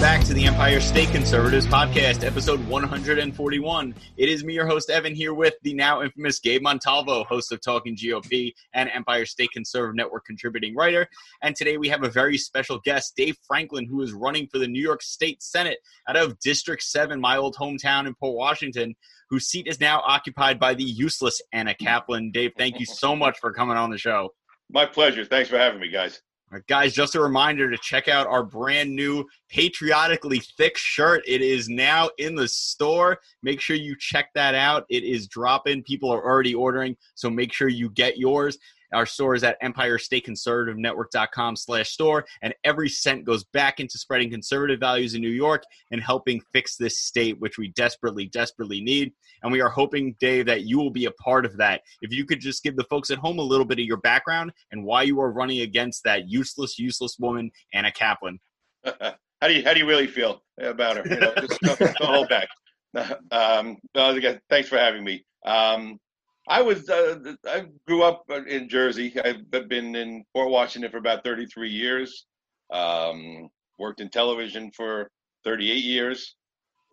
Back to the Empire State Conservatives podcast, episode 141. It is me, your host, Evan, here with the now infamous Gabe Montalvo, host of Talking GOP and Empire State Conservative Network contributing writer. And today we have a very special guest, Dave Franklin, who is running for the New York State Senate out of District 7, my old hometown in Port Washington, whose seat is now occupied by the useless Anna Kaplan. Dave, thank you so much for coming on the show. My pleasure. Thanks for having me, guys. Right, guys, just a reminder to check out our brand new patriotically thick shirt. It is now in the store. Make sure you check that out. It is dropping. People are already ordering, so make sure you get yours. Our store is at empirestateconservativenetwork.com slash store, and every cent goes back into spreading conservative values in New York and helping fix this state, which we desperately, desperately need. And we are hoping, Dave, that you will be a part of that. If you could just give the folks at home a little bit of your background and why you are running against that useless, useless woman, Anna Kaplan. how do you how do you really feel about her? You know, just don't, don't hold back. Um, again, thanks for having me. Um, I was uh, I grew up in Jersey. I've been in Port Washington for about 33 years. Um, worked in television for 38 years,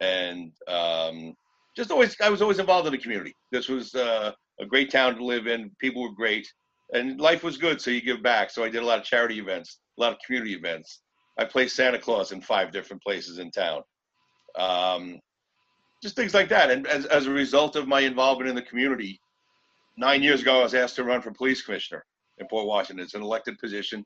and um, just always I was always involved in the community. This was uh, a great town to live in. People were great, and life was good. So you give back. So I did a lot of charity events, a lot of community events. I played Santa Claus in five different places in town. Um, just things like that. And as, as a result of my involvement in the community, nine years ago, I was asked to run for police commissioner in Port Washington. It's an elected position,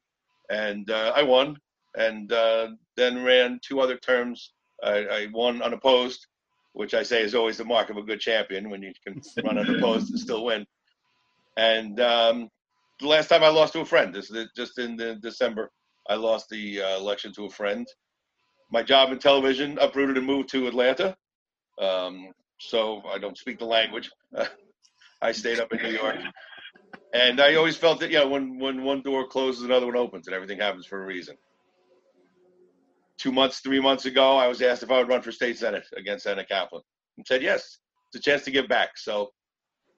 and uh, I won. And uh, then ran two other terms. I, I, won unopposed, which I say is always the mark of a good champion when you can run unopposed and still win. And um, the last time I lost to a friend, this is just in the December, I lost the uh, election to a friend. My job in television uprooted and moved to Atlanta. Um, so I don't speak the language. I stayed up in New York, and I always felt that you know when when one door closes, another one opens, and everything happens for a reason. Two months, three months ago, I was asked if I would run for state senate against Anna Kaplan, and said yes. It's a chance to give back. So,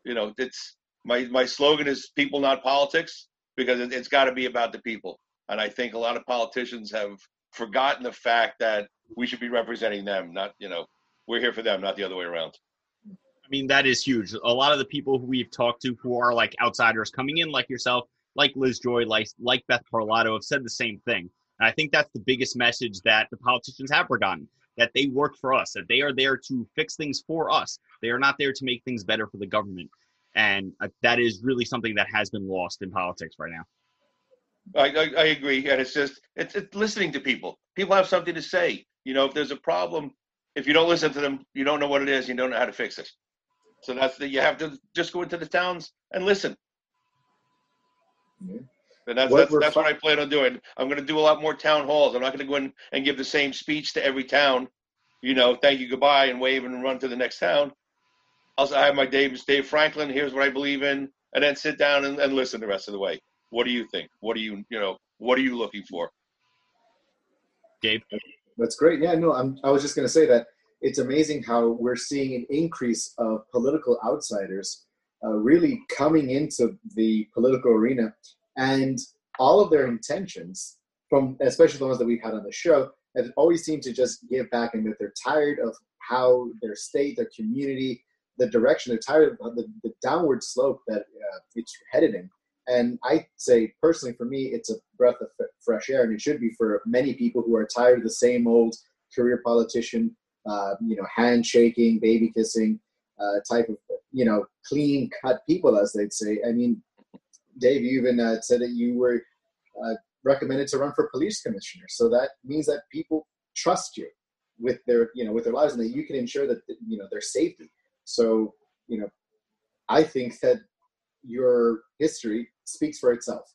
you know, it's my my slogan is people, not politics, because it, it's got to be about the people. And I think a lot of politicians have forgotten the fact that we should be representing them, not you know, we're here for them, not the other way around. I mean, that is huge. A lot of the people who we've talked to who are like outsiders coming in, like yourself, like Liz Joy, like, like Beth Parlato, have said the same thing. And I think that's the biggest message that the politicians have forgotten that they work for us, that they are there to fix things for us. They are not there to make things better for the government. And uh, that is really something that has been lost in politics right now. I, I, I agree. And it's just, it's, it's listening to people. People have something to say. You know, if there's a problem, if you don't listen to them, you don't know what it is, you don't know how to fix it. So that's the you have to just go into the towns and listen. Yeah. And that's what that's, that's what I plan on doing. I'm going to do a lot more town halls. I'm not going to go in and give the same speech to every town. You know, thank you, goodbye, and wave and run to the next town. I'll I have my Dave Dave Franklin. Here's what I believe in, and then sit down and, and listen the rest of the way. What do you think? What do you you know? What are you looking for? Gabe, that's great. Yeah, no, I'm. I was just going to say that it's amazing how we're seeing an increase of political outsiders uh, really coming into the political arena. And all of their intentions from especially the ones that we've had on the show have always seemed to just give back and that they're tired of how their state their community the direction they're tired of the, the downward slope that uh, it's headed in. And i say personally for me it's a breath of fresh air and it should be for many people who are tired of the same old career politician uh, you know, handshaking, baby kissing uh, type of, you know, clean cut people, as they'd say. I mean, Dave, you even uh, said that you were uh, recommended to run for police commissioner. So that means that people trust you with their, you know, with their lives, and that you can ensure that you know their safety. So, you know, I think that your history speaks for itself.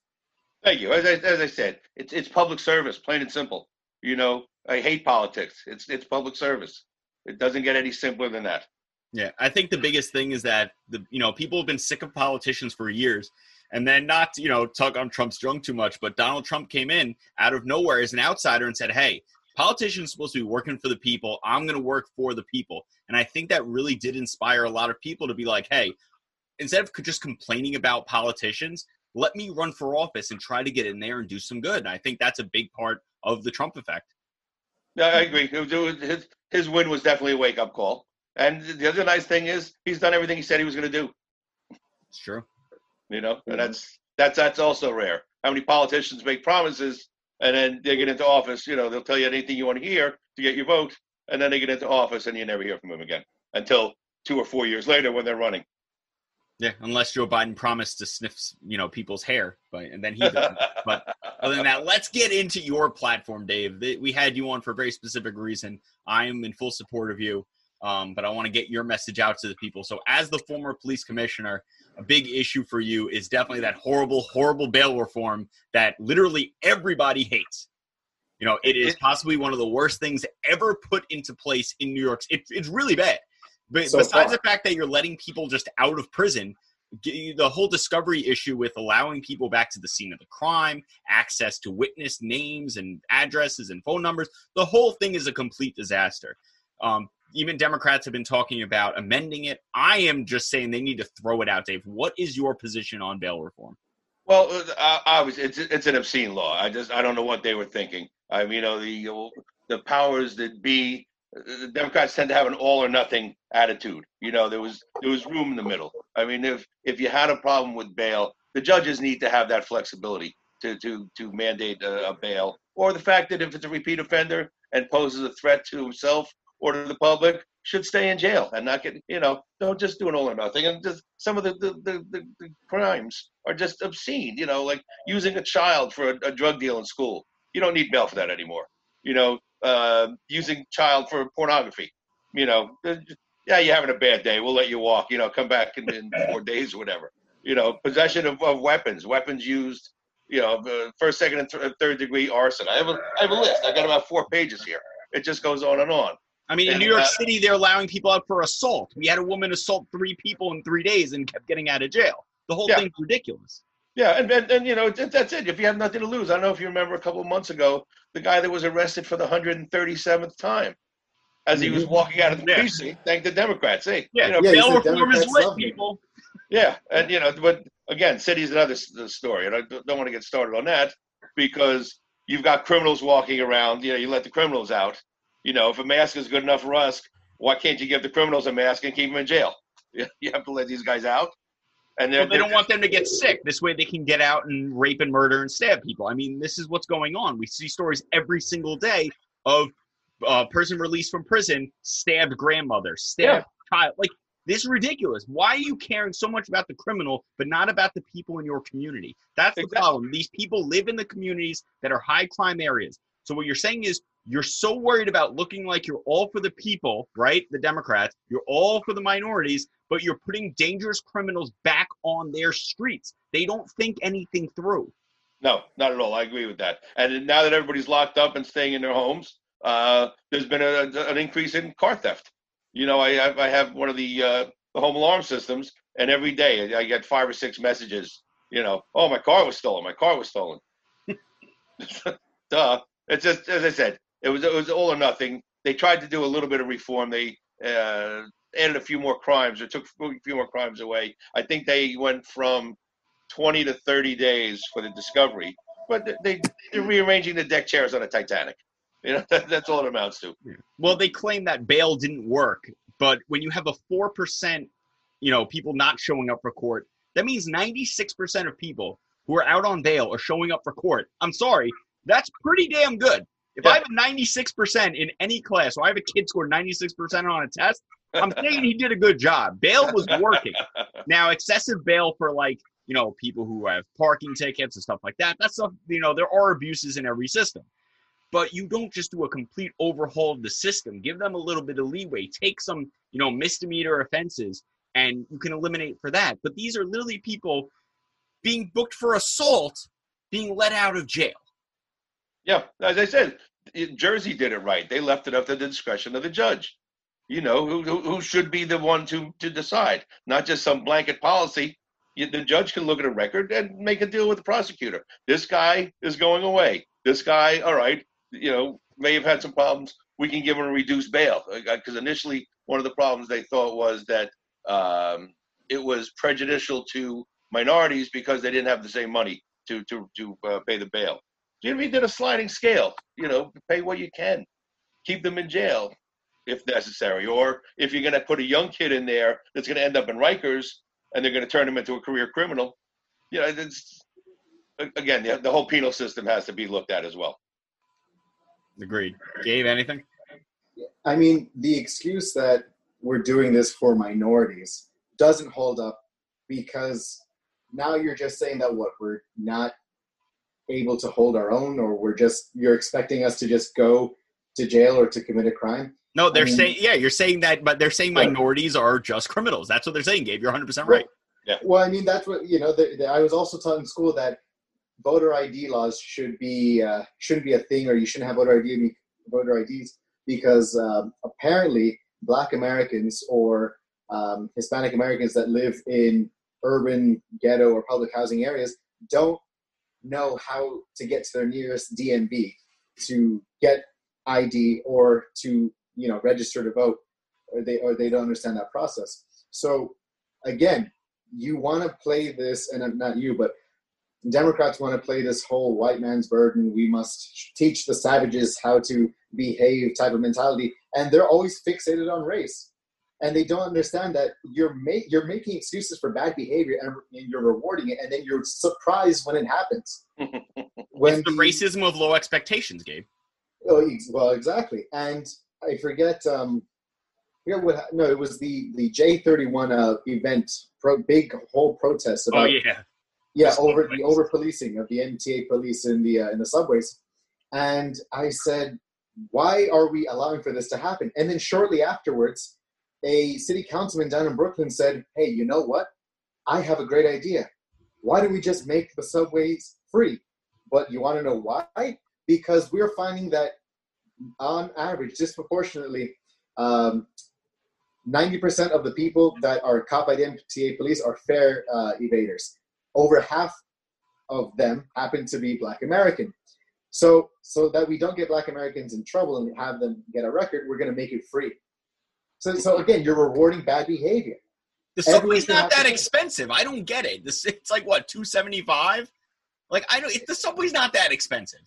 Thank you. As I, as I said, it's it's public service, plain and simple. You know, I hate politics. It's it's public service. It doesn't get any simpler than that. Yeah, I think the biggest thing is that the you know people have been sick of politicians for years, and then not you know tug on Trump's drunk too much, but Donald Trump came in out of nowhere as an outsider and said, "Hey, politicians supposed to be working for the people. I'm going to work for the people," and I think that really did inspire a lot of people to be like, "Hey, instead of just complaining about politicians, let me run for office and try to get in there and do some good." And I think that's a big part of the Trump effect. Yeah, I agree. It was, it was, his his win was definitely a wake up call. And the other nice thing is he's done everything he said he was going to do. It's true. You know, and mm-hmm. that's that's that's also rare. How many politicians make promises and then they get into office? You know, they'll tell you anything you want to hear to get your vote, and then they get into office and you never hear from them again until two or four years later when they're running. Yeah, unless Joe Biden promised to sniff, you know, people's hair, but and then he doesn't. but other than that, let's get into your platform, Dave. We had you on for a very specific reason. I am in full support of you, um, but I want to get your message out to the people. So, as the former police commissioner, a big issue for you is definitely that horrible, horrible bail reform that literally everybody hates. You know, it is possibly one of the worst things ever put into place in New York. It, it's really bad. But So besides far. the fact that you're letting people just out of prison, the whole discovery issue with allowing people back to the scene of the crime, access to witness names and addresses and phone numbers, the whole thing is a complete disaster. Um, even Democrats have been talking about amending it. I am just saying they need to throw it out, Dave. What is your position on bail reform? Well, uh, obviously, it's it's an obscene law. I just I don't know what they were thinking. I mean, you know, the the powers that be, the Democrats tend to have an all or nothing attitude. You know, there was there was room in the middle. I mean, if if you had a problem with bail, the judges need to have that flexibility to to to mandate a, a bail, or the fact that if it's a repeat offender and poses a threat to himself or to the public, should stay in jail and not get you know don't just do an all or nothing and just some of the the, the, the, the crimes are just obscene you know like using a child for a, a drug deal in school you don't need bail for that anymore you know uh, using child for pornography you know uh, yeah you're having a bad day we'll let you walk you know come back in, in four days or whatever you know possession of, of weapons weapons used you know uh, first second and th- third degree arson i have a i have a list i got about four pages here it just goes on and on I mean, in New York uh, City, they're allowing people out for assault. We had a woman assault three people in three days and kept getting out of jail. The whole Yeah. thing's ridiculous. Yeah, and, and and you know that's it. If you have nothing to lose, I don't know if you remember a couple of months ago, the guy that was arrested for the hundred and thirty-seventh time, as he was Mhm. walking out of the Yeah. precinct, thank the Democrats. Hey, Yeah, you know, Yeah, bail reform is lit, people. yeah, and you know, but again, city's another story, and I don't want to get started on that because you've got criminals walking around. You know, you let the criminals out. You know, if a mask is good enough for us, why can't you give the criminals a mask and keep them in jail? You have to let these guys out, and Well, they don't want them to get sick. This way they can get out and rape and murder and stab people. I mean, this is what's going on. We see stories every single day of a person released from prison, stabbed grandmother, stabbed child. Like, this is ridiculous. Why are you caring so much about the criminal, but not about the people in your community? That's the problem. These people live in the communities that are high crime areas. So what you're saying is you're so worried about looking like you're all for the people, right? The Democrats. You're all for the minorities, but you're putting dangerous criminals back on their streets. They don't think anything through. No, not at all. I agree with that. And now that everybody's locked up and staying in their homes, uh, there's been a, an increase in car theft. You know, I have, I have one of the uh, the home alarm systems, and every day I get five or six messages. You know, oh my car was stolen. My car was stolen. Duh. It's just as I said. It was it was all or nothing. They tried to do a little bit of reform. They uh, added a few more crimes or took a few more crimes away. I think they went from 20 to 30 days for the discovery, but they, they're rearranging the deck chairs on a Titanic. You know, that, that's all it amounts to. Well, they claim that bail didn't work, but when you have a four percent, you know, people not showing up for court, that means ninety six percent of people who are out on bail are showing up for court. I'm sorry, that's pretty damn good. If I have a ninety six percent in any class, or I have a kid score ninety six percent on a test, I'm saying he did a good job. Bail was working. Now, excessive bail for like you know people who have parking tickets and stuff like that. That's stuff you know there are abuses in every system, but you don't just do a complete overhaul of the system. Give them a little bit of leeway. Take some you know misdemeanor offenses, and you can eliminate for that. But these are literally people being booked for assault, being let out of jail. Yeah, as I said, Jersey did it right. They left it up to the discretion of the judge. You know, who, who, who should be the one to, to decide, not just some blanket policy. You, the judge can look at a record and make a deal with the prosecutor. This guy is going away. This guy, all right, you know, may have had some problems. We can give him a reduced bail. Because initially, one of the problems they thought was that um, it was prejudicial to minorities because they didn't have the same money to to to uh, pay the bail. Jimmy did a sliding scale. You know, pay what you can. keep them in jail if necessary. Or if you're going to put a young kid in there that's going to end up in Rikers and they're going to turn him into a career criminal, you know, it's, again, the, the whole penal system has to be looked at as well. Agreed. Gabe, anything? I mean, the excuse that we're doing this for minorities doesn't hold up because now you're just saying that what we're not able to hold our own or we're just you're expecting us to just go to jail or to commit a crime? No they're I mean, saying yeah you're saying that but they're saying minorities are just criminals. That's what they're saying gabe. You're 100% right. Yeah. well i mean that's what you know the, the, i was also taught in school that voter id laws should be uh, shouldn't be a thing or you shouldn't have voter id voter ids because um, apparently black americans or um, hispanic americans that live in urban ghetto or public housing areas don't know how to get to their nearest DMV to get ID or to you know register to vote, or they or they don't understand that process. So again, you want to play this, and not you, but Democrats want to play this whole white man's burden. We must teach the savages how to behave type of mentality, and they're always fixated on race and they don't understand that you're ma- you're making excuses for bad behavior and, and, you're rewarding it, and then you're surprised when it happens. when it's the, the, racism of low expectations, Gabe. Oh, well, exactly, and I forget. Um, yeah, what? No, it was the the J thirty one uh, event, pro, big whole protest about. Oh yeah. Yeah, the over the over policing of the MTA police in the uh, in the subways, and I said, why are we allowing for this to happen? And then shortly afterwards, a city councilman down in Brooklyn said, Hey, you know what? I have a great idea. Why don't we just make the subways free? But you want to know why? Because we're finding that on average, disproportionately, um, 90% of the people that are caught by the MTA police are fare uh, evaders. Over half of them happen to be Black American. So, so that we don't get Black Americans in trouble and have them get a record, we're going to make it free. So, so again, you're rewarding bad behavior. The subway's not that expensive. I don't get it. This it's like what two seventy five. Like I don't. It, the subway's not that expensive.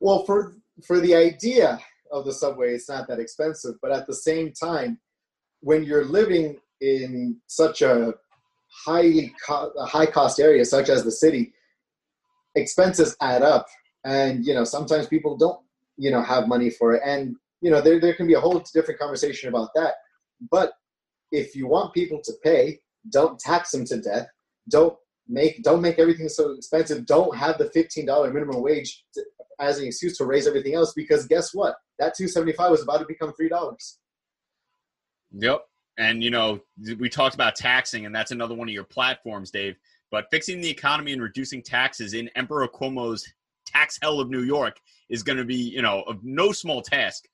Well, for for the idea of the subway, it's not that expensive. But at the same time, when you're living in such a highly co- a high cost area such as the city, expenses add up, and you know sometimes people don't you know have money for it, and you know, there, there can be a whole different conversation about that. But if you want people to pay, don't tax them to death. Don't make don't make everything so expensive. Don't have the fifteen dollar minimum wage to, as an excuse to raise everything else. Because guess what? That two seventy five was about to become three dollars. Yep. And you know, we talked about taxing, and that's another one of your platforms, Dave. But fixing the economy and reducing taxes in Emperor Cuomo's tax hell of New York is going to be, you know, of no small task.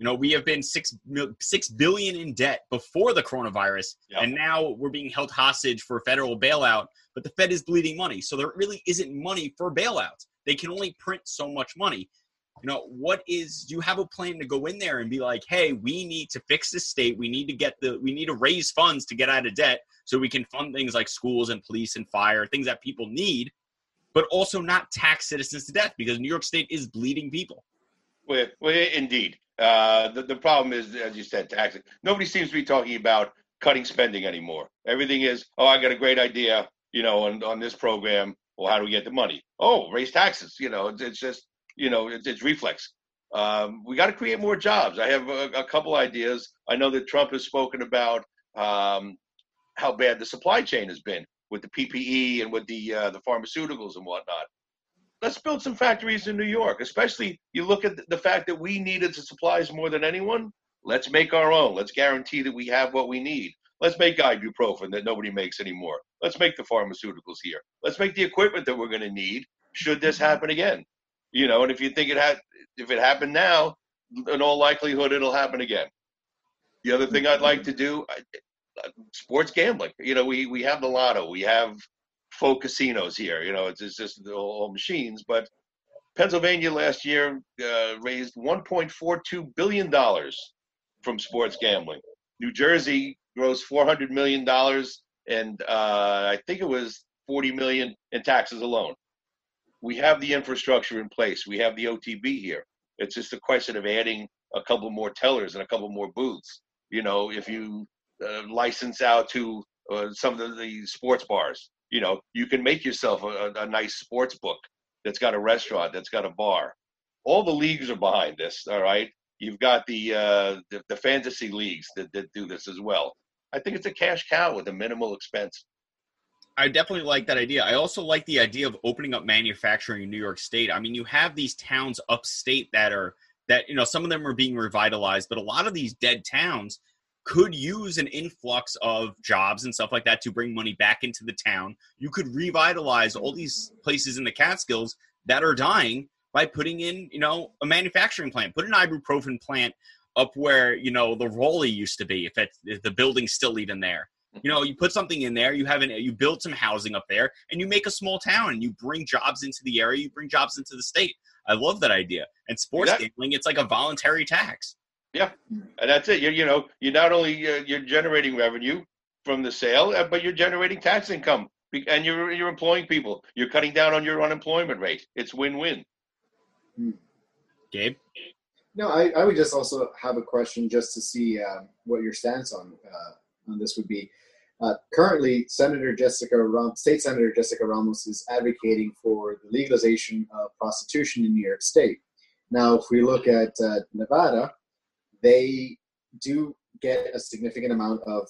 You know, we have been six six billion in debt before the coronavirus, yep. and now we're being held hostage for a federal bailout. But the Fed is bleeding money, so there really isn't money for bailouts. They can only print so much money. You know, what is? Do you have a plan to go in there and be like, "Hey, we need to fix this state. We need to get the. We need to raise funds to get out of debt, so we can fund things like schools and police and fire, things that people need." but also not tax citizens to death because New York State is bleeding people. Well, well indeed. Uh, the, the problem is, as you said, taxing. Nobody seems to be talking about cutting spending anymore. Everything is, oh, I got a great idea, you know, on, on this program. Well, how do we get the money? Oh, raise taxes. You know, it's, it's just, you know, it's, it's reflex. Um, we got to create more jobs. I have a, a, couple ideas. I know that Trump has spoken about um, how bad the supply chain has been with the PPE and with the uh, the pharmaceuticals and whatnot let's build some factories in New York. Especially, you look at the fact that we needed the supplies more than anyone. Let's make our own. Let's guarantee that we have what we need. Let's make ibuprofen that nobody makes anymore. Let's make the pharmaceuticals here. Let's make the equipment that we're going to need should this happen again. You know, and if you think it had, if it happened now, in all likelihood it'll happen again. The other thing I'd like to do, sports gambling. You know, we we have the lotto, we have faux casinos here. You know, it's, it's just all machines. But Pennsylvania last year uh, raised 1.42 billion dollars from sports gambling. New Jersey grossed 400 million dollars, and uh, I think it was 40 million in taxes alone. We have the infrastructure in place. We have the OTB here. It's just a question of adding a couple more tellers and a couple more booths. You know, if you uh, license out to uh, some of the sports bars, you know, you can make yourself a, a nice sports book that's got a restaurant, that's got a bar. All the leagues are behind this. All right, you've got the uh, the, the fantasy leagues that, that do this as well. I think it's a cash cow with a minimal expense. I definitely like that idea. I also like the idea of opening up manufacturing in New York State. I mean, you have these towns upstate that are that you know some of them are being revitalized, but a lot of these dead towns could use an influx of jobs and stuff like that to bring money back into the town. You could revitalize all these places in the Catskills that are dying by putting in, you know, a manufacturing plant. Put an ibuprofen plant up where you know the Rowley used to be, if, it, if the building's still even there. You know, you put something in there, you have an, you build some housing up there, and you make a small town, and you bring jobs into the area, you bring jobs into the state. I love that idea. And sports exactly. gambling, it's like a voluntary tax. Yeah, and that's it. You you know you're not only uh, you're generating revenue from the sale, uh, but you're generating tax income, and you're you're employing people. You're cutting down on your unemployment rate. It's win-win. Hmm. Gabe. No, I, I would just also have a question just to see uh, what your stance on uh, on this would be. Uh, currently, Senator Jessica Ram- State Senator Jessica Ramos is advocating for the legalization of prostitution in New York State. Now, if we look at uh, Nevada, they do get a significant amount of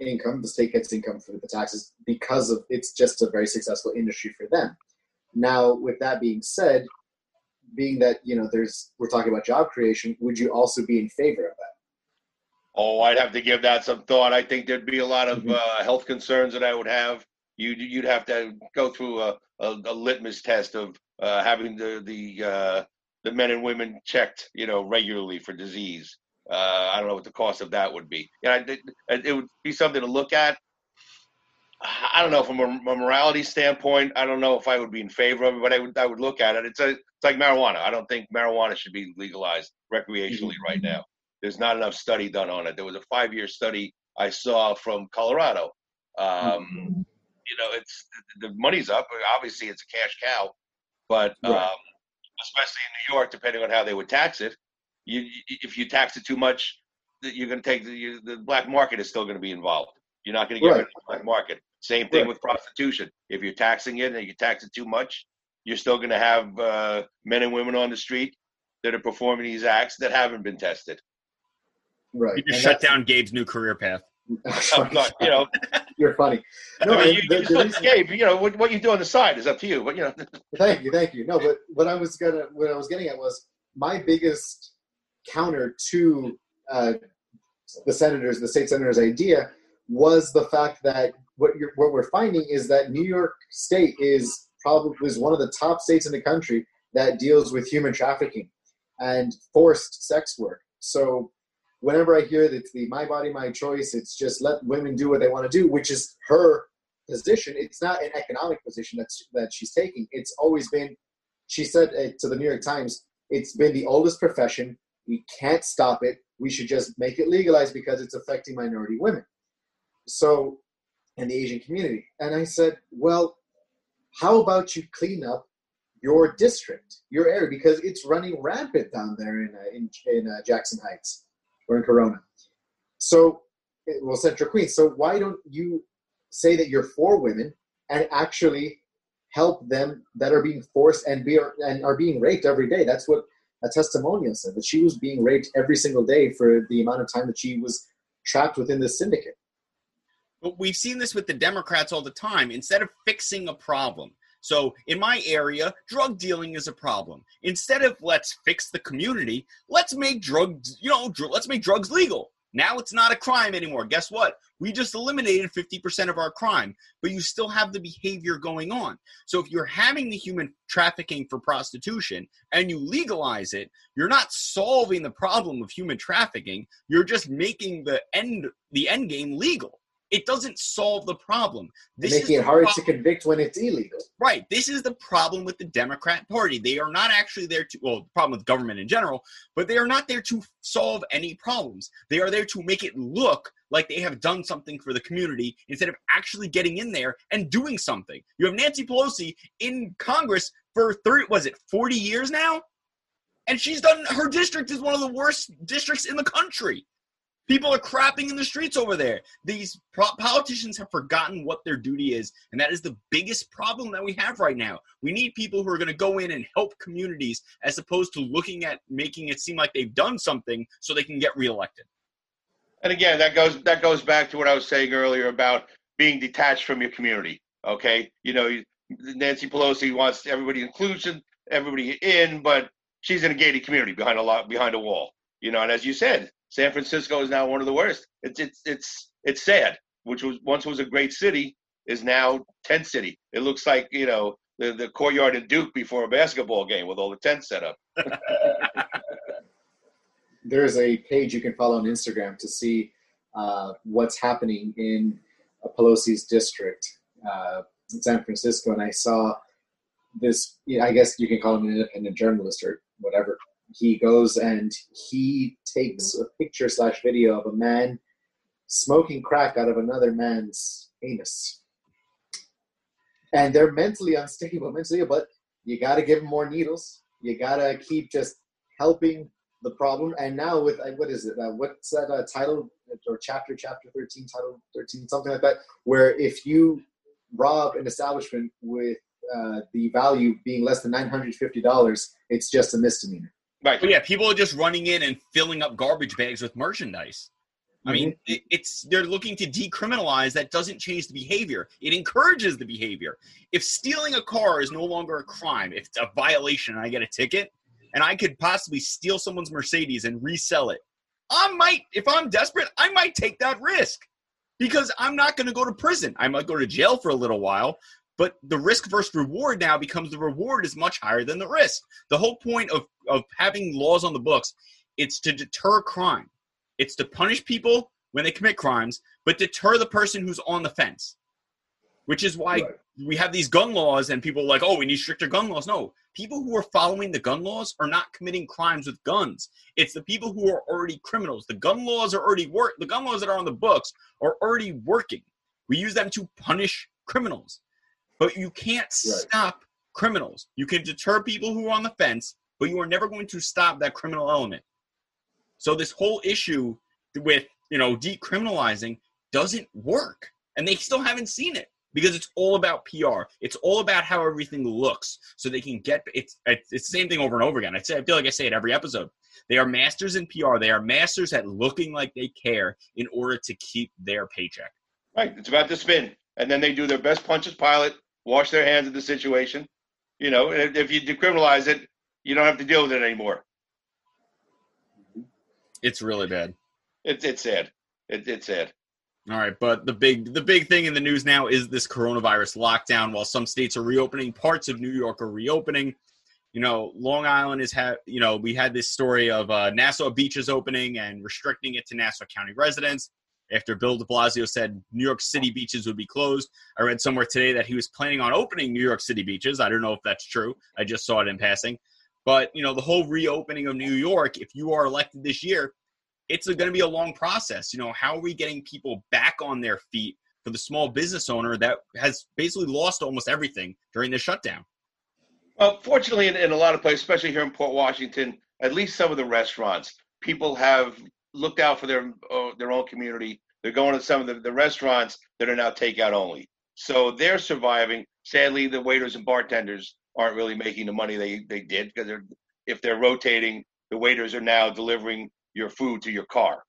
income. The state gets income for the taxes because of it's just a very successful industry for them. Now, with that being said, being that you know there's we're talking about job creation, would you also be in favor of that? Oh, I'd have to give that some thought. I think there'd be a lot of mm-hmm. uh, health concerns that I would have. You'd you'd have to go through a, a, a litmus test of uh, having the the uh, the men and women checked, you know, regularly for disease. Uh, I don't know what the cost of that would be. Yeah, it, it, would be something to look at. I don't know from a, a, morality standpoint. I don't know if I would be in favor of it, but I would I would look at it. It's a it's like marijuana. I don't think marijuana should be legalized recreationally mm-hmm. right now. There's not enough study done on it. There was a five year study I saw from Colorado. Um, mm-hmm. You know, it's the money's up. Obviously, it's a cash cow, but right. um, especially in New York, depending on how they would tax it, you, if you tax it too much, you're going to take the, you, the black market is still going to be involved. You're not going to get right. rid of the black market. Same thing right. with prostitution. If you're taxing it and you tax it too much, you're still going to have uh, men and women on the street that are performing these acts that haven't been tested. Right. You just and shut down Gabe's new career path. not, you know, you're funny. No, I mean, you, the, you the reason, Gabe, you know what, what you do on the side is up to you. But you know, thank you, thank you. No, but what I was gonna, what I was getting at was my biggest counter to uh, the senators, the state senators' idea was the fact that what what we're finding is that New York State is probably is one of the top states in the country that deals with human trafficking and forced sex work. So whenever I hear that it's the my body, my choice, it's just let women do what they want to do, which is her position. It's not an economic position that's that she's taking. It's always been. She said to the New York Times, "It's been the oldest profession. We can't stop it. We should just make it legalized because it's affecting minority women. So, and the Asian community. And I said, well, how about you clean up your district, your area, because it's running rampant down there in uh, in, in uh, Jackson Heights or in Corona. So, well, Central Queens. So why don't you say that you're for women and actually help them that are being forced and be and are being raped every day? That's what a testimonial said that she was being raped every single day for the amount of time that she was trapped within this syndicate. But we've seen this with the Democrats all the time. Instead of fixing a problem, so in my area, drug dealing is a problem. Instead of let's fix the community, let's make drugs, you know, dr- let's make drugs legal. Now it's not a crime anymore. Guess what? We just eliminated 50% of our crime, but you still have the behavior going on. So if you're having the human trafficking for prostitution and you legalize it, you're not solving the problem of human trafficking. You're just making the end the end game legal. It doesn't solve the problem. This making it hard to convict when it's illegal. Right. This is the problem with the Democrat Party. They are not actually there to, well, the problem with government in general, but they are not there to solve any problems. They are there to make it look like they have done something for the community instead of actually getting in there and doing something. You have Nancy Pelosi in Congress for 30, was it 40 years now? And she's done her district is one of the worst districts in the country. People are crapping in the streets over there. These pro- politicians have forgotten what their duty is, and that is the biggest problem that we have right now. We need people who are going to go in and help communities as opposed to looking at making it seem like they've done something so they can get reelected. And again, that goes that goes back to what I was saying earlier about being detached from your community. Okay, you know, Nancy Pelosi wants everybody inclusion, everybody in, but she's in a gated community behind a lot behind a wall. You know, and as you said, San Francisco is now one of the worst. It's it's it's it's sad. Which was once was a great city is now tent city. It looks like you know the the courtyard in Duke before a basketball game with all the tents set up. There's a page you can follow on Instagram to see uh, what's happening in Pelosi's district uh, in San Francisco, and I saw this. I guess you can call him an independent journalist or whatever he goes and he takes a picture slash video of a man smoking crack out of another man's anus. And they're mentally unstable, mentally, but you got to give them more needles. You got to keep just helping the problem. And now with uh, what is it? Uh, what's that uh, title or chapter? Chapter thirteen, title thirteen, something like that. Where if you rob an establishment with uh, the value being less than nine hundred fifty dollars, it's just a misdemeanor. Right. But yeah, people are just running in and filling up garbage bags with merchandise. I mean, mm-hmm. it, it's they're looking to decriminalize. That doesn't change the behavior; it encourages the behavior. If stealing a car is no longer a crime, if it's a violation, and I get a ticket, and I could possibly steal someone's Mercedes and resell it, I might, if I'm desperate, I might take that risk because I'm not going to go to prison. I might go to jail for a little while, but the risk versus reward now becomes the reward is much higher than the risk. The whole point of, of having laws on the books, it's to deter crime. It's to punish people when they commit crimes, but deter the person who's on the fence. Which is why right. we have these gun laws and people are like, oh, we need stricter gun laws. No, people who are following the gun laws are not committing crimes with guns. It's the people who are already criminals. The gun laws are already work. The gun laws that are on the books are already working. We use them to punish criminals. But you can't right. stop criminals. You can deter people who are on the fence, but you are never going to stop that criminal element. So this whole issue with, you know, decriminalizing doesn't work. And they still haven't seen it because it's all about PR. It's all about how everything looks so they can get it's it's the same thing over and over again. I say I feel like I say it every episode. They are masters in PR. They are masters at looking like they care in order to keep their paycheck. Right. It's about the spin. And then they do their best Pontius Pilate wash their hands of the situation. You know, if, if you decriminalize it, you don't have to deal with it anymore. It's really bad. It's it's sad. It, it's sad. All right, but the big the big thing in the news now is this coronavirus lockdown. While some states are reopening, parts of New York are reopening. You know, Long Island is had. You know, we had this story of uh, Nassau beaches opening and restricting it to Nassau County residents after Bill de Blasio said New York City beaches would be closed. I read somewhere today that he was planning on opening New York City beaches. I don't know if that's true. I just saw it in passing. But, you know, the whole reopening of New York, if you are elected this year, it's going to be a long process. You know, how are we getting people back on their feet for the small business owner that has basically lost almost everything during the shutdown? Well, fortunately, in, in a lot of places, especially here in Port Washington, at least some of the restaurants, people have looked out for their uh, their own community. They're going to some of the, the restaurants that are now takeout only. So they're surviving. Sadly, the waiters and bartenders aren't really making the money they, they did because they're, if they're rotating, the waiters are now delivering your food to your car.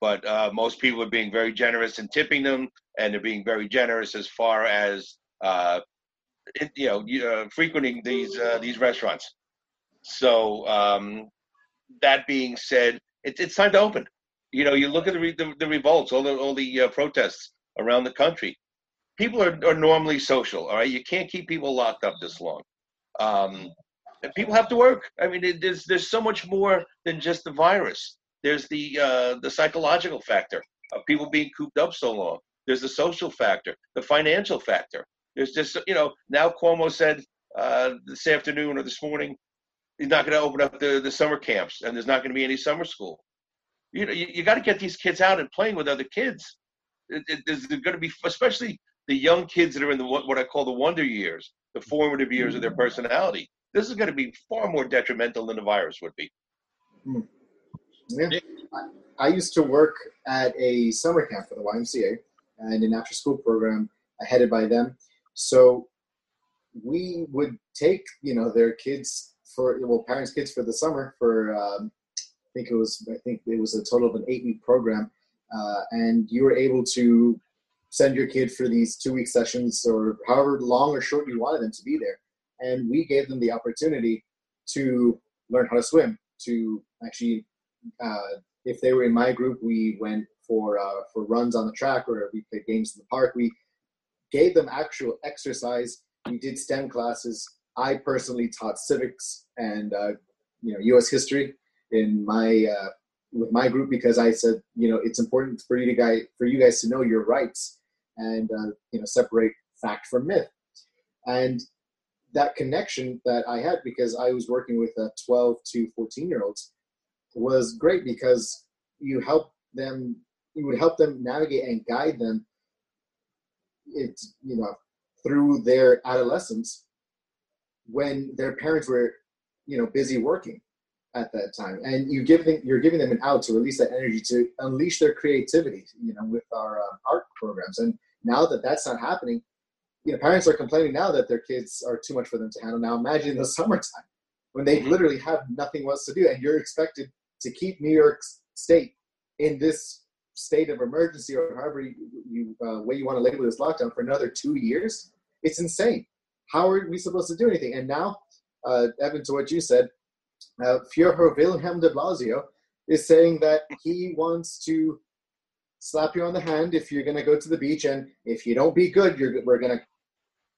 But uh, most people are being very generous in tipping them, and they're being very generous as far as uh, you know uh, frequenting these uh, these restaurants. So um, that being said, it's time to open. You know, you look at the re, the, the, revolts, all the all the uh, protests around the country. People are, are normally social. All right, you can't keep people locked up this long. Um, people have to work. I mean, it, there's there's so much more than just the virus. There's the uh, the psychological factor of people being cooped up so long. There's the social factor, the financial factor. There's just you know now Cuomo said uh, this afternoon or this morning he's not going to open up the, the summer camps and there's not going to be any summer school. You know, you, you got to get these kids out and playing with other kids. It, it, there's going to be, especially the young kids that are in the what I call the wonder years, the formative years of their personality. this is going to be far more detrimental than the virus would be. Hmm. Yeah. I used to work at a summer camp for the YMCA and an after school program headed by them. So we would take, you know, their kids for, well, parents' kids for the summer for, um, I think it was, I think it was a total of an eight week program. Uh, and you were able to send your kid for these two week sessions or however long or short you wanted them to be there. And we gave them the opportunity to learn how to swim, to actually uh, if they were in my group, we went for uh, for runs on the track or we played games in the park. We gave them actual exercise. We did STEM classes. I personally taught civics and uh, you know U.S. history in my uh, with my group because I said you know it's important for you to guys for you guys to know your rights and uh, you know separate fact from myth and that connection that I had because I was working with uh, 12 to 14 year olds was great because you help them you would help them navigate and guide them it you know through their adolescence when their parents were you know busy working at that time. And you give them you're giving them an out to release that energy to unleash their creativity you know with our uh, art programs. And now that that's not happening you know parents are complaining now that their kids are too much for them to handle. Now imagine in the summertime when they literally have nothing else to do and you're expected to keep New York State in this state of emergency or however you, you uh, way you want to label this lockdown for another two years, it's insane. How are we supposed to do anything? And now, uh, Evan, to what you said, uh, Wilhelm de Blasio is saying that he wants to slap you on the hand if you're going to go to the beach, and if you don't be good, we're going to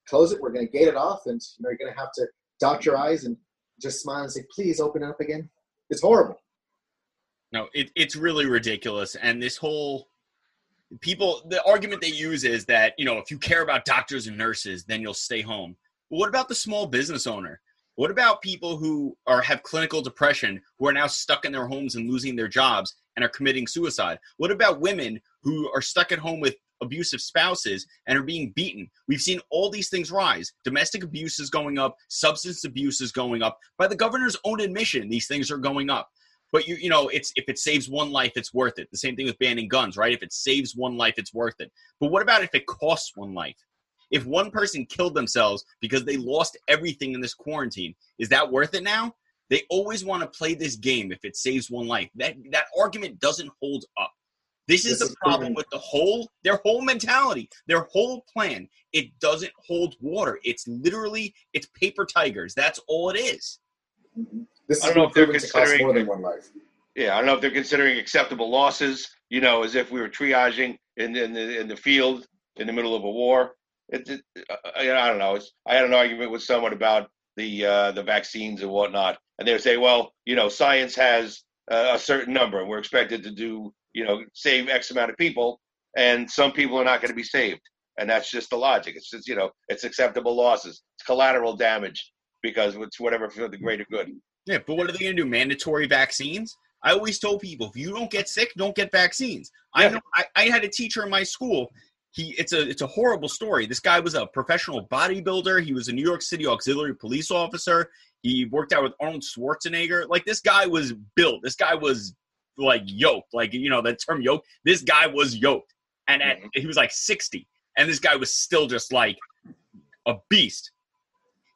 close it, we're going to gate it off, and you're going to have to dot your eyes and just smile and say, "Please open it up again." It's horrible. No, it, it's really ridiculous. And this whole people, the argument they use is that, you know, if you care about doctors and nurses, then you'll stay home. What about the small business owner? What about people who are have clinical depression who are now stuck in their homes and losing their jobs and are committing suicide? What about women who are stuck at home with abusive spouses and are being beaten? We've seen all these things rise. Domestic abuse is going up, substance abuse is going up. By the governor's own admission, these things are going up. But you you know, it's if it saves one life, it's worth it. The same thing with banning guns, right? If it saves one life, it's worth it. But what about if it costs one life? If one person killed themselves because they lost everything in this quarantine, is that worth it now? They always want to play this game if it saves one life. That that argument doesn't hold up. This is the problem with the whole their whole mentality, their whole plan. It doesn't hold water. It's literally it's paper tigers. That's all it is. Mm-hmm. This I don't know if they're considering more than one life. Yeah, I don't know if they're considering acceptable losses. You know, as if we were triaging in, in the in the field in the middle of a war. It, it I, I don't know. It's, I had an argument with someone about the uh, the vaccines and whatnot, and they would say, "Well, you know, science has uh, a certain number, and we're expected to do, you know, save X amount of people, and some people are not going to be saved." And that's just the logic. It's just, you know, it's acceptable losses. It's collateral damage because it's whatever for the greater good. Yeah, but what are they going to do? Mandatory vaccines? I always told people if you don't get sick, don't get vaccines. Yeah. I know I, I had a teacher in my school. He it's a it's a horrible story. This guy was a professional bodybuilder. He was a New York City auxiliary police officer. He worked out with Arnold Schwarzenegger. Like this guy was built. This guy was like yoked. Like you know that term yoked. This guy was yoked, and at, mm-hmm. he was like sixty, and this guy was still just like a beast.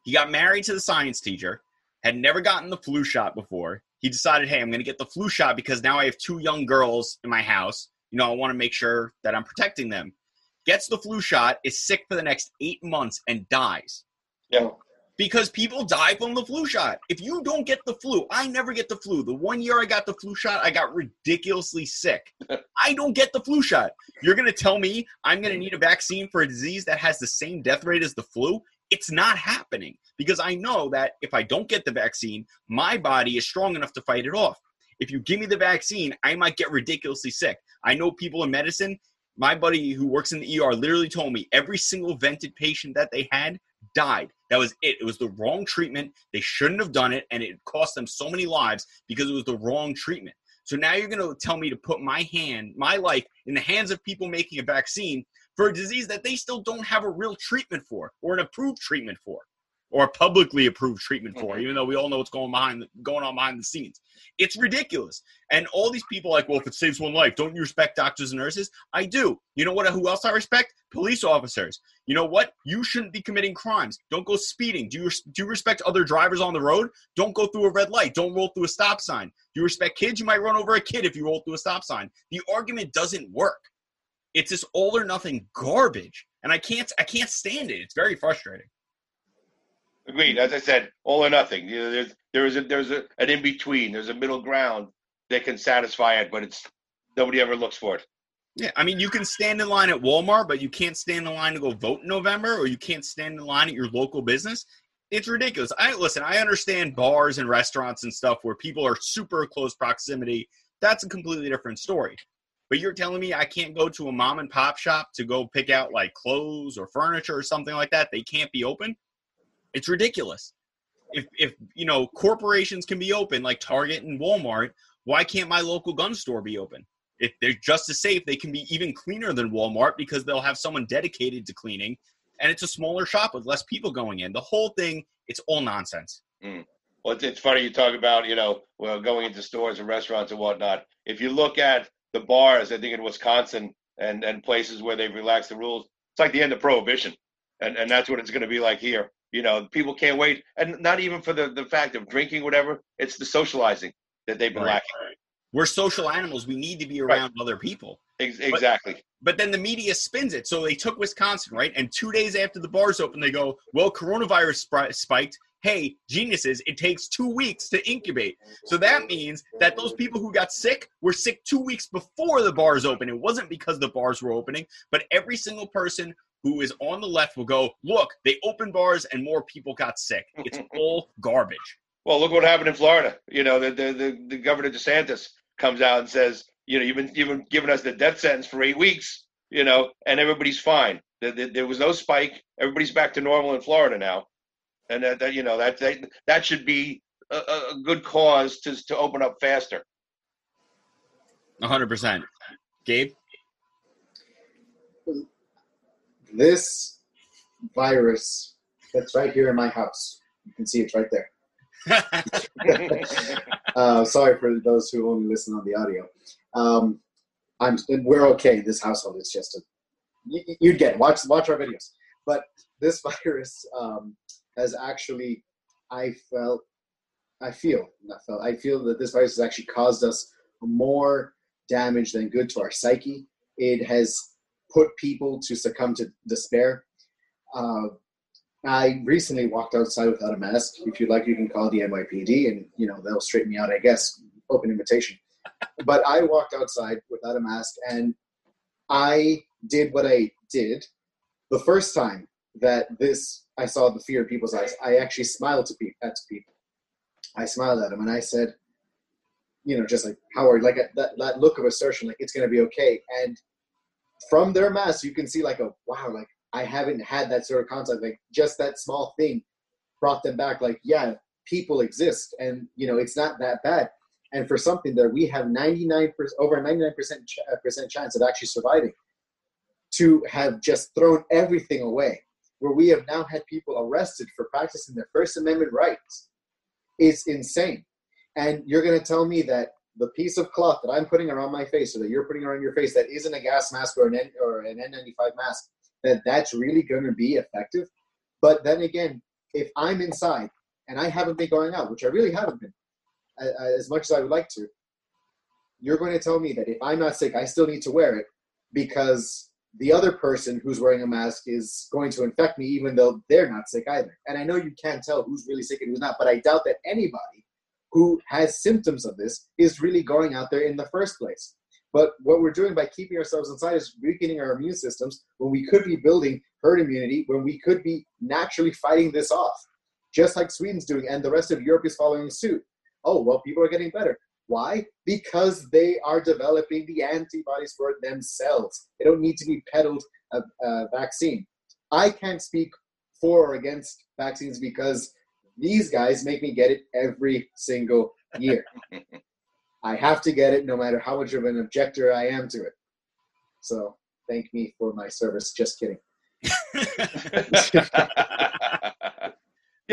He got married to the science teacher had never gotten the flu shot before. He decided, hey, I'm going to get the flu shot because now I have two young girls in my house. You know, I want to make sure that I'm protecting them. Gets the flu shot, is sick for the next eight months, and dies. Yeah. Because people die from the flu shot. If you don't get the flu, I never get the flu. The one year I got the flu shot, I got ridiculously sick. I don't get the flu shot. You're going to tell me I'm going to need a vaccine for a disease that has the same death rate as the flu? It's not happening because I know that if I don't get the vaccine, my body is strong enough to fight it off. If you give me the vaccine, I might get ridiculously sick. I know people in medicine, my buddy who works in the ER literally told me every single vented patient that they had died. That was it. It was the wrong treatment. They shouldn't have done it, and it cost them so many lives because it was the wrong treatment. So now you're going to tell me to put my hand, my life, in the hands of people making a vaccine for a disease that they still don't have a real treatment for or an approved treatment for. Or publicly approved treatment for, mm-hmm. even though we all know what's going behind going on behind the scenes. It's ridiculous. And all these people like, well, if it saves one life, don't you respect doctors and nurses? I do. You know what? Who else I respect? Police officers. You know what? You shouldn't be committing crimes. Don't go speeding. Do you do you respect other drivers on the road? Don't go through a red light. Don't roll through a stop sign. Do you respect kids? You might run over a kid if you roll through a stop sign. The argument doesn't work. It's this all or nothing garbage, and I can't I can't stand it. It's very frustrating. Agreed. As I said, all or nothing. You know, there's there is a there's a, an in between. There's a middle ground that can satisfy it, but it's nobody ever looks for it. Yeah, I mean, you can stand in line at Walmart, but you can't stand in line to go vote in November, or you can't stand in line at your local business. It's ridiculous. I listen. I understand bars and restaurants and stuff where people are super close proximity. That's a completely different story. But you're telling me I can't go to a mom and pop shop to go pick out like clothes or furniture or something like that? They can't be open. It's ridiculous. If if you know corporations can be open like Target and Walmart, why can't my local gun store be open? If they're just as safe, they can be even cleaner than Walmart because they'll have someone dedicated to cleaning, and it's a smaller shop with less people going in. The whole thing, it's all nonsense. Mm. Well, it's, it's funny you talk about you know well going into stores and restaurants and whatnot. If you look at the bars, I think in Wisconsin and and places where they've relaxed the rules, it's like the end of prohibition, and and that's what it's going to be like here. You know, people can't wait, and not even for the the fact of drinking, whatever. It's the socializing that they've been right. lacking. We're social animals. We need to be around right. other people. Ex- exactly. But, but, then the media spins it. So they took Wisconsin, right? And two days after the bars open, they go, well, coronavirus sp- spiked. Hey, geniuses, it takes two weeks to incubate. So that means that those people who got sick were sick two weeks before the bars open. It wasn't because the bars were opening, but every single person who is on the left will go, look, they opened bars and more people got sick. It's all garbage. Well, look what happened in Florida. You know, the, the, the, the governor DeSantis comes out and says, you know, you've been, you've been giving us the death sentence for eight weeks, you know, and everybody's fine. There, there, there was no spike. Everybody's back to normal in Florida now. And that, that you know, that, that, that should be a, a good cause to, to open up faster. 100%. Gabe? This virus that's right here in my house. You can see it's right there. uh, sorry for those who only listen on the audio. Um, I'm we're okay. This household is just a you, you'd get it. watch watch our videos. But this virus um, has actually, I felt, I feel, not felt, I feel that this virus has actually caused us more damage than good to our psyche. It has put people to succumb to despair. Uh, I recently walked outside without a mask. If you'd like, you can call the NYPD, and you know they'll straighten me out. I guess open invitation. but I walked outside without a mask, and I did what I did the first time that this I saw the fear in people's eyes. I actually smiled to. At people. I smiled at them, and I said, you know, just like Howard, like a, that that look of assertion, like it's going to be okay. And from their mask, you can see like a wow, like I haven't had that sort of contact. Like just that small thing brought them back. Like yeah, people exist, and you know it's not that bad. And for something that we have 99 percent over 99 percent uh, percent chance of actually surviving, to have just thrown everything away, where we have now had people arrested for practicing their First Amendment rights, is insane. And you're going to tell me that the piece of cloth that I'm putting around my face or that you're putting around your face that isn't a gas mask or an N, or an N95 mask, that that's really going to be effective. But then again, if I'm inside and I haven't been going out, which I really haven't been as much as I would like to, you're going to tell me that if I'm not sick, I still need to wear it because the other person who's wearing a mask is going to infect me, even though they're not sick either. And I know you can't tell who's really sick and who's not, but I doubt that anybody who has symptoms of this is really going out there in the first place. But what we're doing by keeping ourselves inside is weakening our immune systems when we could be building herd immunity, when we could be naturally fighting this off, just like Sweden's doing, and the rest of Europe is following suit. Oh, well, people are getting better. Why? Because they are developing the antibodies for themselves. They don't need to be peddled a, a vaccine. I can't speak for or against vaccines because these guys make me get it every single year. I have to get it no matter how much of an objector I am to it. So thank me for my service. Just kidding. yeah,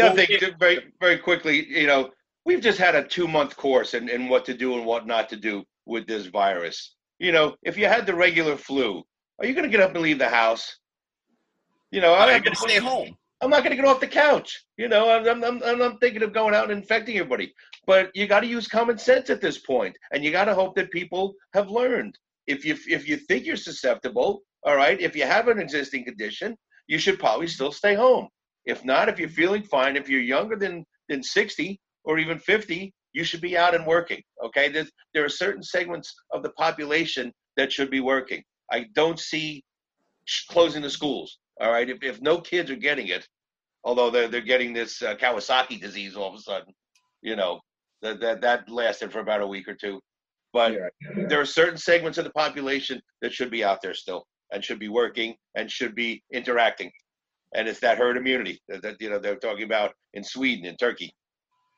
other Well, thing, it- very very quickly, you know, we've just had a two month course in, in what to do and what not to do with this virus. You know, if you had the regular flu, are you going to get up and leave the house? You know, I'm I'm going to stay home. I'm not going to get off the couch. You know, I'm, I'm, I'm, I'm- thinking of going out and infecting everybody. But you got to use common sense at this point, and you got to hope that people have learned. If you if you think you're susceptible, all right, if you have an existing condition, you should probably still stay home. If not, if you're feeling fine, if you're younger than than 60 or even 50, you should be out and working. Okay, there are certain segments of the population that should be working. I don't see closing the schools. All right, if, if no kids are getting it, although they're they're getting this uh, Kawasaki disease all of a sudden, you know that that that lasted for about a week or two. But Yeah. there are certain segments of the population that should be out there still and should be working and should be interacting. And it's that herd immunity that, that you know they're talking about in Sweden and Turkey.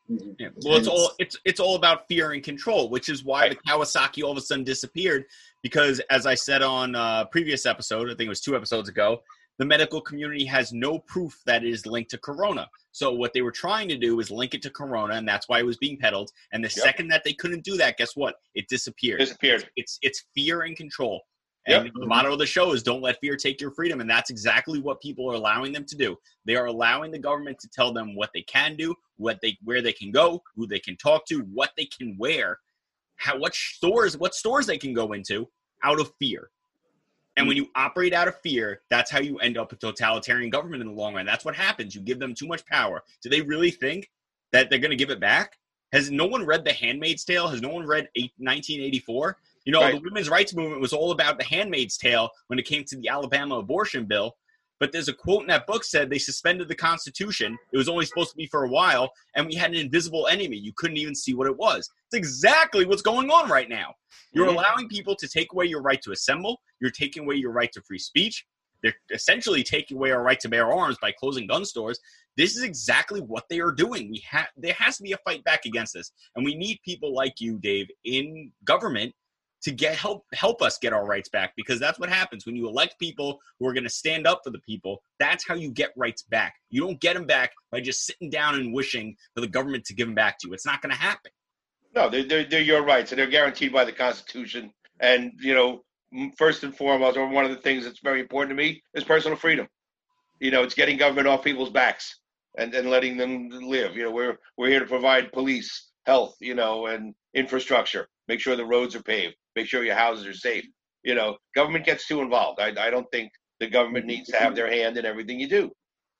Mhm. Yeah. Well, it's all it's it's all about fear and control, which is why the Kawasaki all of a sudden disappeared. Because as I said on uh, previous episode, I think it was two episodes ago, the medical community has no proof that it is linked to Corona. So what they were trying to do was link it to Corona, and that's why it was being peddled. And the Yep. second that they couldn't do that, guess what? It disappeared. Disappeared. It's it's fear and control. And Yep. the motto of the show is "Don't let fear take your freedom," and that's exactly what people are allowing them to do. They are allowing the government to tell them what they can do, what they where they can go, who they can talk to, what they can wear, how what stores what stores they can go into out of fear. And when you operate out of fear, that's how you end up a totalitarian government in the long run. That's what happens. You give them too much power. Do they really think that they're going to give it back? Has no one read The Handmaid's Tale? Has no one read 1984? You know, Right. the women's rights movement was all about The Handmaid's Tale when it came to the Alabama abortion bill. But there's a quote in that book said they suspended the Constitution. It was only supposed to be for a while, and we had an invisible enemy. You couldn't even see what it was. It's exactly what's going on right now. You're Mhm. allowing people to take away your right to assemble. You're taking away your right to free speech. They're essentially taking away our right to bear arms by closing gun stores. This is exactly what they are doing. We have there has to be a fight back against this, and we need people like you, Dave, in government to get help help us get our rights back because that's what happens when you elect people who are going to stand up for the people. That's how you get rights back. You don't get them back by just sitting down and wishing for the government to give them back to you. It's not going to happen. No, they're, they're, they're your rights, and they're guaranteed by the Constitution. And you know, first and foremost, or one of the things that's very important to me is personal freedom. You know, it's getting government off people's backs and, and letting them live. You know, we're we're here to provide police, health, you know, and infrastructure. Make sure the roads are paved. Make sure your houses are safe. You know, government gets too involved. I, I don't think the government needs to have their hand in everything you do,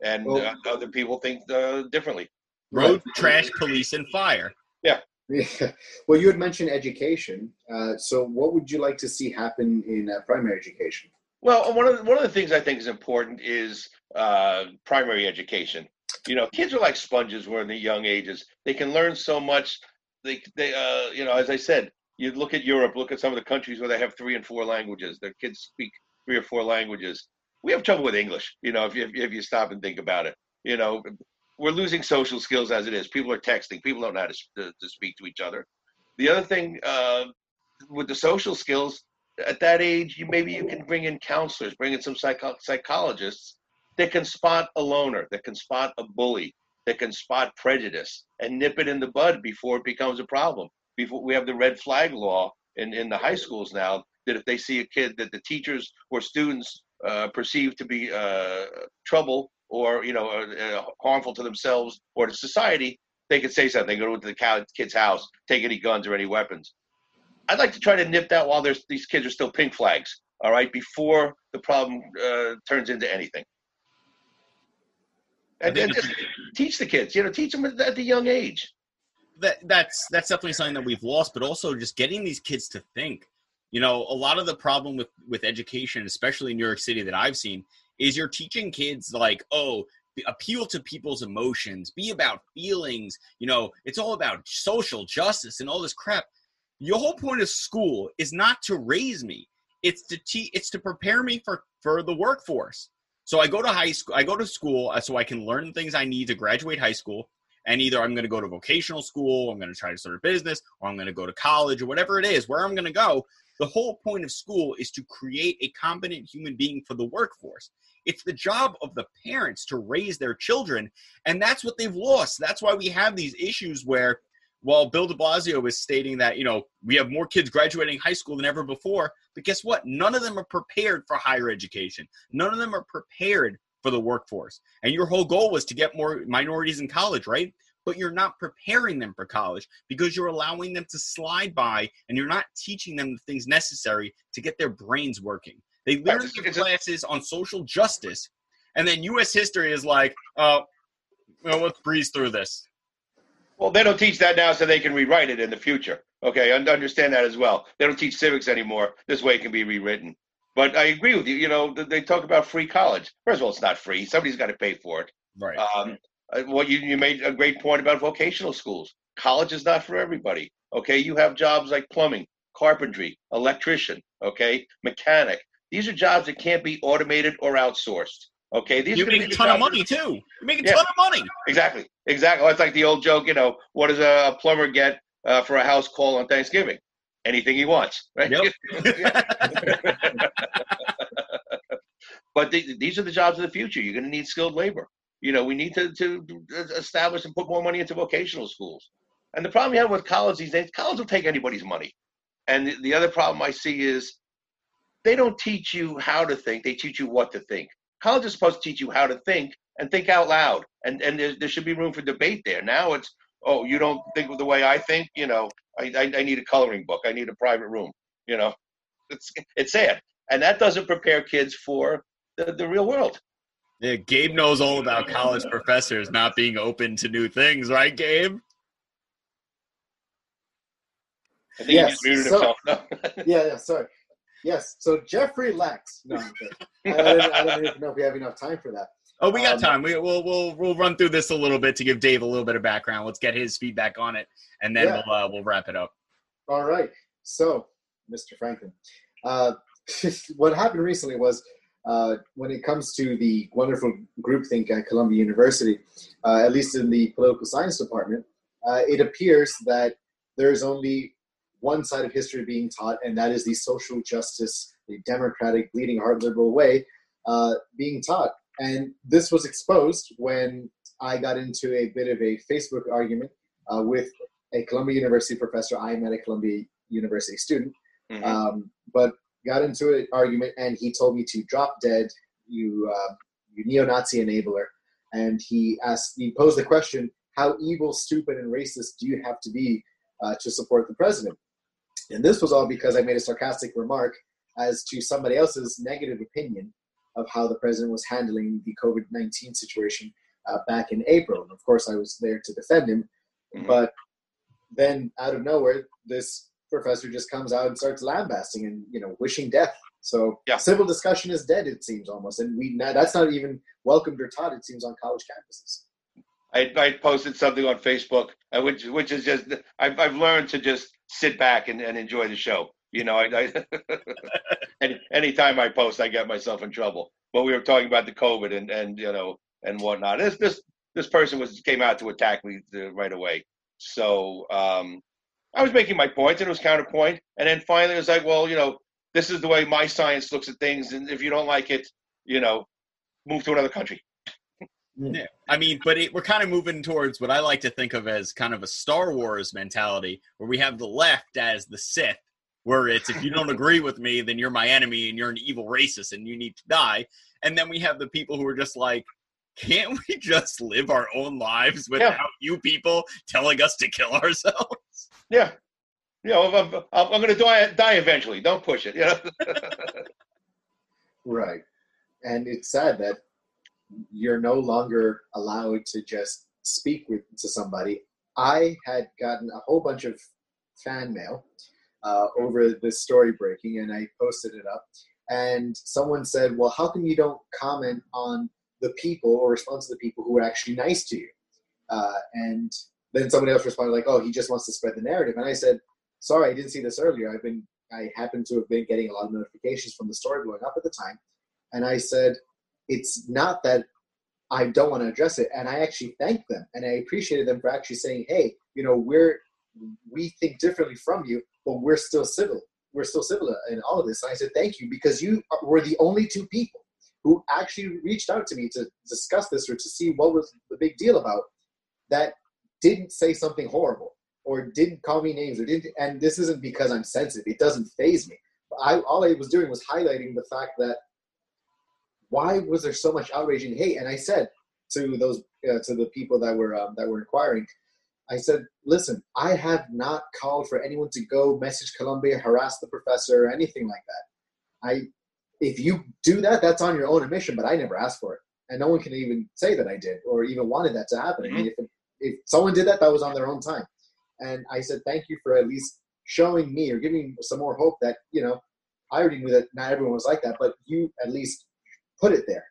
and Well- uh, other people think uh, differently. Road, trash, police, and fire. Yeah. Well, you had mentioned education. Uh, so, what would you like to see happen in uh, primary education? Well, one of the, one of the things I think is important is uh, primary education. You know, kids are like sponges when they're young ages. They can learn so much. They they uh, you know, as I said, you look at Europe, look at some of the countries where they have three and four languages. Their kids speak three or four languages. We have trouble with English. You know, if you if you stop and think about it, you know, we're losing social skills as it is. People are texting. People don't know how to, to, speak to each other. The other thing uh, with the social skills, at that age, you maybe you can bring in counselors, bring in some psycho- psychologists that can spot a loner, that can spot a bully, that can spot prejudice and nip it in the bud before it becomes a problem. Before we have the red flag law in, in the high schools now, that if they see a kid that the teachers or students uh, perceive to be uh, trouble or you know uh, uh, harmful to themselves or to society, they can say something. They go to the kid's house, take any guns or any weapons. I'd like to try to nip that while these kids are still pink flags. All right, before the problem uh, turns into anything. And, and just teach the kids, you know, teach them at, at the young age. that that's that's definitely something that we've lost but also just getting these kids to think. You know a lot of the problem with with education especially in new york city that i've seen is you're teaching kids like oh appeal to people's emotions be about feelings you know it's all about social justice and all this crap. Your whole point of school is not to raise me. It's to teach, it's to prepare me for for the workforce so i go to high school i go to school uh, so i can learn things i need to graduate high school and either I'm going to go to vocational school, I'm going to try to start a business, or I'm going to go to college, or whatever it is, where I'm going to go. The whole point of school is to create a competent human being for the workforce. It's the job of the parents to raise their children, and that's what they've lost. That's why we have these issues where while Bill de Blasio is stating that, you know, we have more kids graduating high school than ever before, but guess what? None of them are prepared for higher education. None of them are prepared for the workforce. And your whole goal was to get more minorities in college, right? But you're not preparing them for college because you're allowing them to slide by and you're not teaching them the things necessary to get their brains working. They learn their classes on social justice, and then U.S. history is like, uh, well, let's breeze through this. Well, they don't teach that now so they can rewrite it in the future. Okay, understand that as well. They don't teach civics anymore. This way it can be rewritten. But I agree with you. You know, they talk about free college. First of all, it's not free. Somebody's got to pay for it. Right. Um, uh, what you you made a great point about vocational schools. College is not for everybody. Okay, you have jobs like plumbing, carpentry, electrician. Okay, mechanic. These are jobs that can't be automated or outsourced. Okay, these you make a ton of money too. You make a yeah, ton of money. Exactly, exactly. It's like the old joke. You know, what does a plumber get uh, for a house call on Thanksgiving? Anything he wants, right? Yep. but they, these are the jobs of the future. You're going to need skilled labor. You know, we need to, to establish and put more money into vocational schools. And the problem you have with college these days, college will take anybody's money. And the, the other problem I see is they don't teach you how to think; they teach you what to think. College is supposed to teach you how to think and think out loud, and and there, there should be room for debate there. Now it's oh, you don't think the way I think, you know, I, I, I need a coloring book, I need a private room, you know, it's it's sad, and that doesn't prepare kids for the, the real world. Yeah, Gabe knows all about college professors not being open to new things, right, Gabe? I think yes. he just muted so, yeah, yeah, sorry. Yes. So Jeffrey Lax. No, I, don't, I don't even know if we have enough time for that. Oh, we got um, time. We, will we'll we'll run through this a little bit to give Dave a little bit of background. Let's get his feedback on it, and then yeah. we'll uh, we'll wrap it up. All right. So, Mr. Franklin, uh, what happened recently was uh, when it comes to the wonderful groupthink at Columbia University, uh, at least in the political science department, uh, it appears that there is only one side of history being taught, and that is the social justice, the democratic, bleeding heart liberal way uh, being taught. And this was exposed when I got into a bit of a Facebook argument uh, with a Columbia University professor. I am at a Columbia University student, mm-hmm. um, but got into an argument, and he told me to drop dead, you, uh, you neo-Nazi enabler. And he asked, he posed the question, how evil, stupid, and racist do you have to be uh, to support the president? And this was all because I made a sarcastic remark as to somebody else's negative opinion of how the president was handling the COVID 19 situation uh, back in April. And of course, I was there to defend him. Mm-hmm. But then out of nowhere, this professor just comes out and starts lambasting and you know wishing death. So yeah. civil discussion is dead. It seems almost, and we that's not even welcomed or taught. It seems on college campuses. I, I posted something on Facebook, uh, which which is just I've I've learned to just sit back and, and enjoy the show. You know, I, I any anytime I post, I get myself in trouble. But we were talking about the COVID and and you know and whatnot. This this this person was came out to attack me uh, right away. So um, I was making my points and it was counterpoint. And then finally, it was like, well, you know, this is the way my science looks at things, and if you don't like it, you know, move to another country. Yeah, I mean, but it, we're kind of moving towards what I like to think of as kind of a Star Wars mentality, where we have the left as the Sith, where it's if you don't agree with me, then you're my enemy and you're an evil racist and you need to die. And then we have the people who are just like, can't we just live our own lives without yeah. you people telling us to kill ourselves? Yeah. You know, I'm, I'm, I'm going to die, die eventually. Don't push it. Yeah. right. And it's sad that you're no longer allowed to just speak with to somebody. I had gotten a whole bunch of fan mail uh, over this story breaking, and I posted it up. And someone said, "Well, how come you don't comment on the people or respond to the people who are actually nice to you?" Uh, and then somebody else responded, like, "Oh, he just wants to spread the narrative." And I said, "Sorry, I didn't see this earlier. I've been, I happened to have been getting a lot of notifications from the story blowing up at the time." And I said, it's not that I don't want to address it. And I actually thanked them and I appreciated them for actually saying, hey, you know, we're we think differently from you, but we're still civil. We're still civil in all of this. And I said, thank you, because you were the only two people who actually reached out to me to discuss this or to see what was the big deal about that didn't say something horrible or didn't call me names or didn't and this isn't because i'm sensitive it doesn't phase me I, all i was doing was highlighting the fact that why was there so much outrage and hate? And i said to those uh, to the people that were um, that were inquiring i said listen i have not called for anyone to go message Columbia harass the professor or anything like that. I if you do that that's on your own admission but i never asked for it. And no one can even say that i did or even wanted that to happen. Mm-hmm. I mean, if, if someone did that that was on their own time. And I said, thank you for at least showing me or giving some more hope that, you know, I already knew that not everyone was like that, but you at least put it there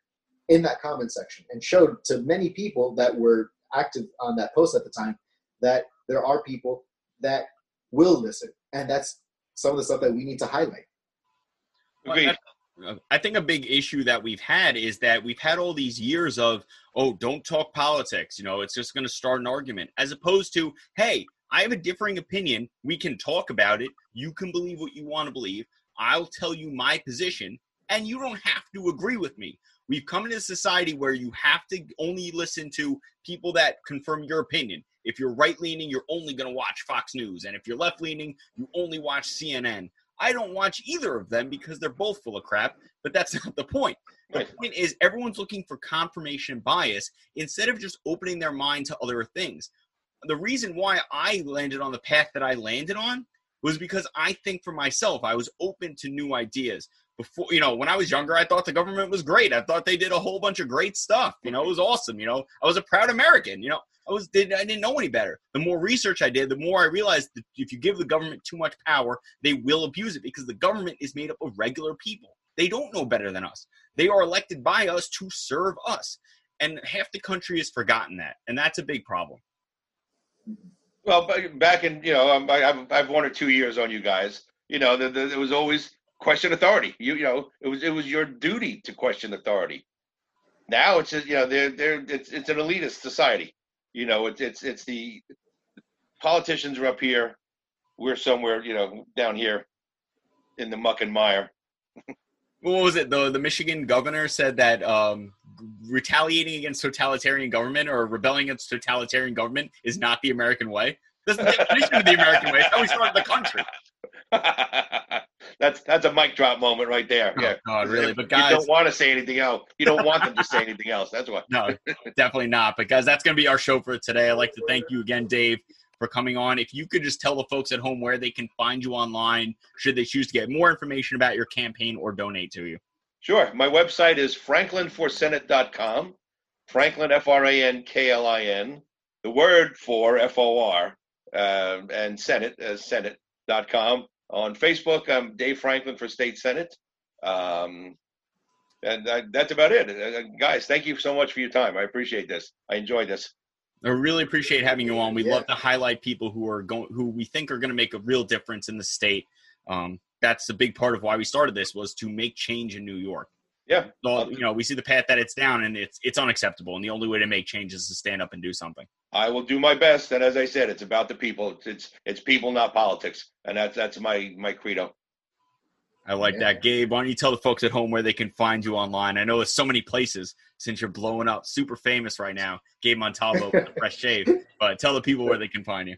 in that comment section and showed to many people that were active on that post at the time that there are people that will listen. And that's some of the stuff that we need to highlight. Agreed. I think a big issue that we've had is that we've had all these years of, oh, don't talk politics. You know, it's just going to start an argument, as opposed to, hey, I have a differing opinion. We can talk about it. You can believe what you want to believe. I'll tell you my position, and you don't have to agree with me. We've come into a society where you have to only listen to people that confirm your opinion. If you're right leaning, you're only going to watch Fox News. And if you're left leaning, you only watch CNN. I don't watch either of them because they're both full of crap, but that's not the point. The point is, everyone's looking for confirmation bias instead of just opening their mind to other things the reason why I landed on the path that I landed on was because I think for myself, I was open to new ideas. Before, you know, when I was younger, I thought the government was great. I thought they did a whole bunch of great stuff. You know, it was awesome. You know, I was a proud American. You know, I was did I didn't know any better. The more research I did, the more I realized that if you give the government too much power, they will abuse it because the government is made up of regular people. They don't know better than us. They are elected by us to serve us. And half the country has forgotten that. And that's a big problem. Well, back in you know, um, I have I've one or two years on you guys. You know, there, there was always question authority. You you know, it was it was your duty to question authority. Now it's just you know they're they're it's it's an elitist society. You know, it's it's it's the politicians are up here, we're somewhere you know down here in the muck and mire. what was it? The the Michigan governor said that um, retaliating against totalitarian government or rebelling against totalitarian government is not the American way. That's the definition of the American way. It's how we started the country. that's that's a mic drop moment right there. Oh, yeah, God, really. But guys, you don't want to say anything else. You don't want them to say anything else. That's why. no, definitely not. But guys, that's going to be our show for today. I'd like to thank you again, Dave, for coming on. If you could just tell the folks at home where they can find you online, should they choose to get more information about your campaign or donate to you. Sure. My website is franklinforsenate.com. Franklin, F R A N K L I N. The word for F O R uh, and Senate as Senate.com. On Facebook, I'm Dave Franklin for State Senate. Um, and I, that's about it. Uh, guys, thank you so much for your time. I appreciate this. I enjoyed this. I really appreciate having you on. We yeah. love to highlight people who are going, who we think are going to make a real difference in the state. Um, that's a big part of why we started this was to make change in New York. Yeah. So, you know, we see the path that it's down and it's it's unacceptable. And the only way to make change is to stand up and do something. I will do my best. And as I said, it's about the people. It's it's, it's people, not politics. And that's that's my my credo. I like yeah. that. Gabe, why don't you tell the folks at home where they can find you online? I know there's so many places since you're blowing up, super famous right now. Gabe Montalvo with the Fresh Shave. But tell the people where they can find you.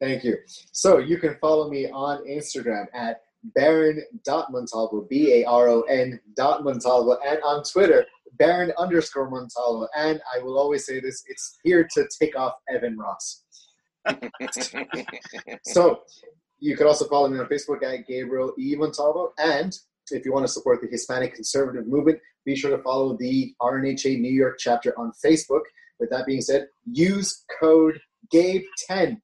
Thank you. So you can follow me on Instagram at Baron.Montalvo, B A R O N dot Montalvo, and on Twitter, Baron underscore Montalvo. And I will always say this it's here to take off Evan Ross. so you can also follow me on Facebook at Gabriel E. Montalvo. And if you want to support the Hispanic conservative movement, be sure to follow the RNHA New York chapter on Facebook. With that being said, use code GABE10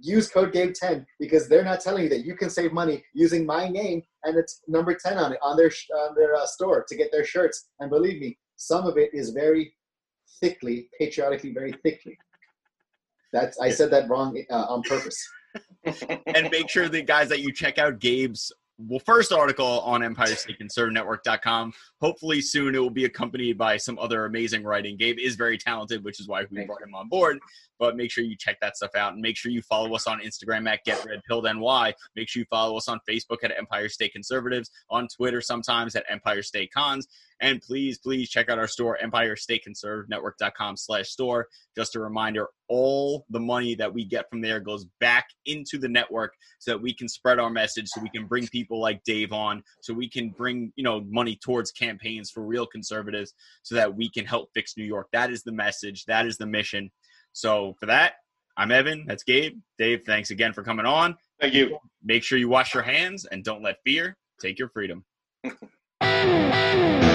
use code GABE10 because they're not telling you that you can save money using my name and it's number 10 on it on their on their uh, store to get their shirts. And believe me, some of it is very thickly, patriotically, very thickly. That's I said that wrong uh, on purpose. and make sure the guys that you check out Gabe's well, first article on Empire State Conservative Network.com. Hopefully soon it will be accompanied by some other amazing writing. Gabe is very talented, which is why we brought him on board. But make sure you check that stuff out and make sure you follow us on Instagram at Get Red Pilled NY. Make sure you follow us on Facebook at Empire State Conservatives, on Twitter sometimes at Empire State Cons. And please, please check out our store, EmpireStateConservativeNetwork.com slash store. Just a reminder, all the money that we get from there goes back into the network so that we can spread our message, so we can bring people like Dave on, so we can bring, you know, money towards campaigns for real conservatives so that we can help fix New York. That is the message. That is the mission. So for that, I'm Evan. That's Gabe. Dave, thanks again for coming on. Thank you. Make sure you wash your hands and don't let fear take your freedom.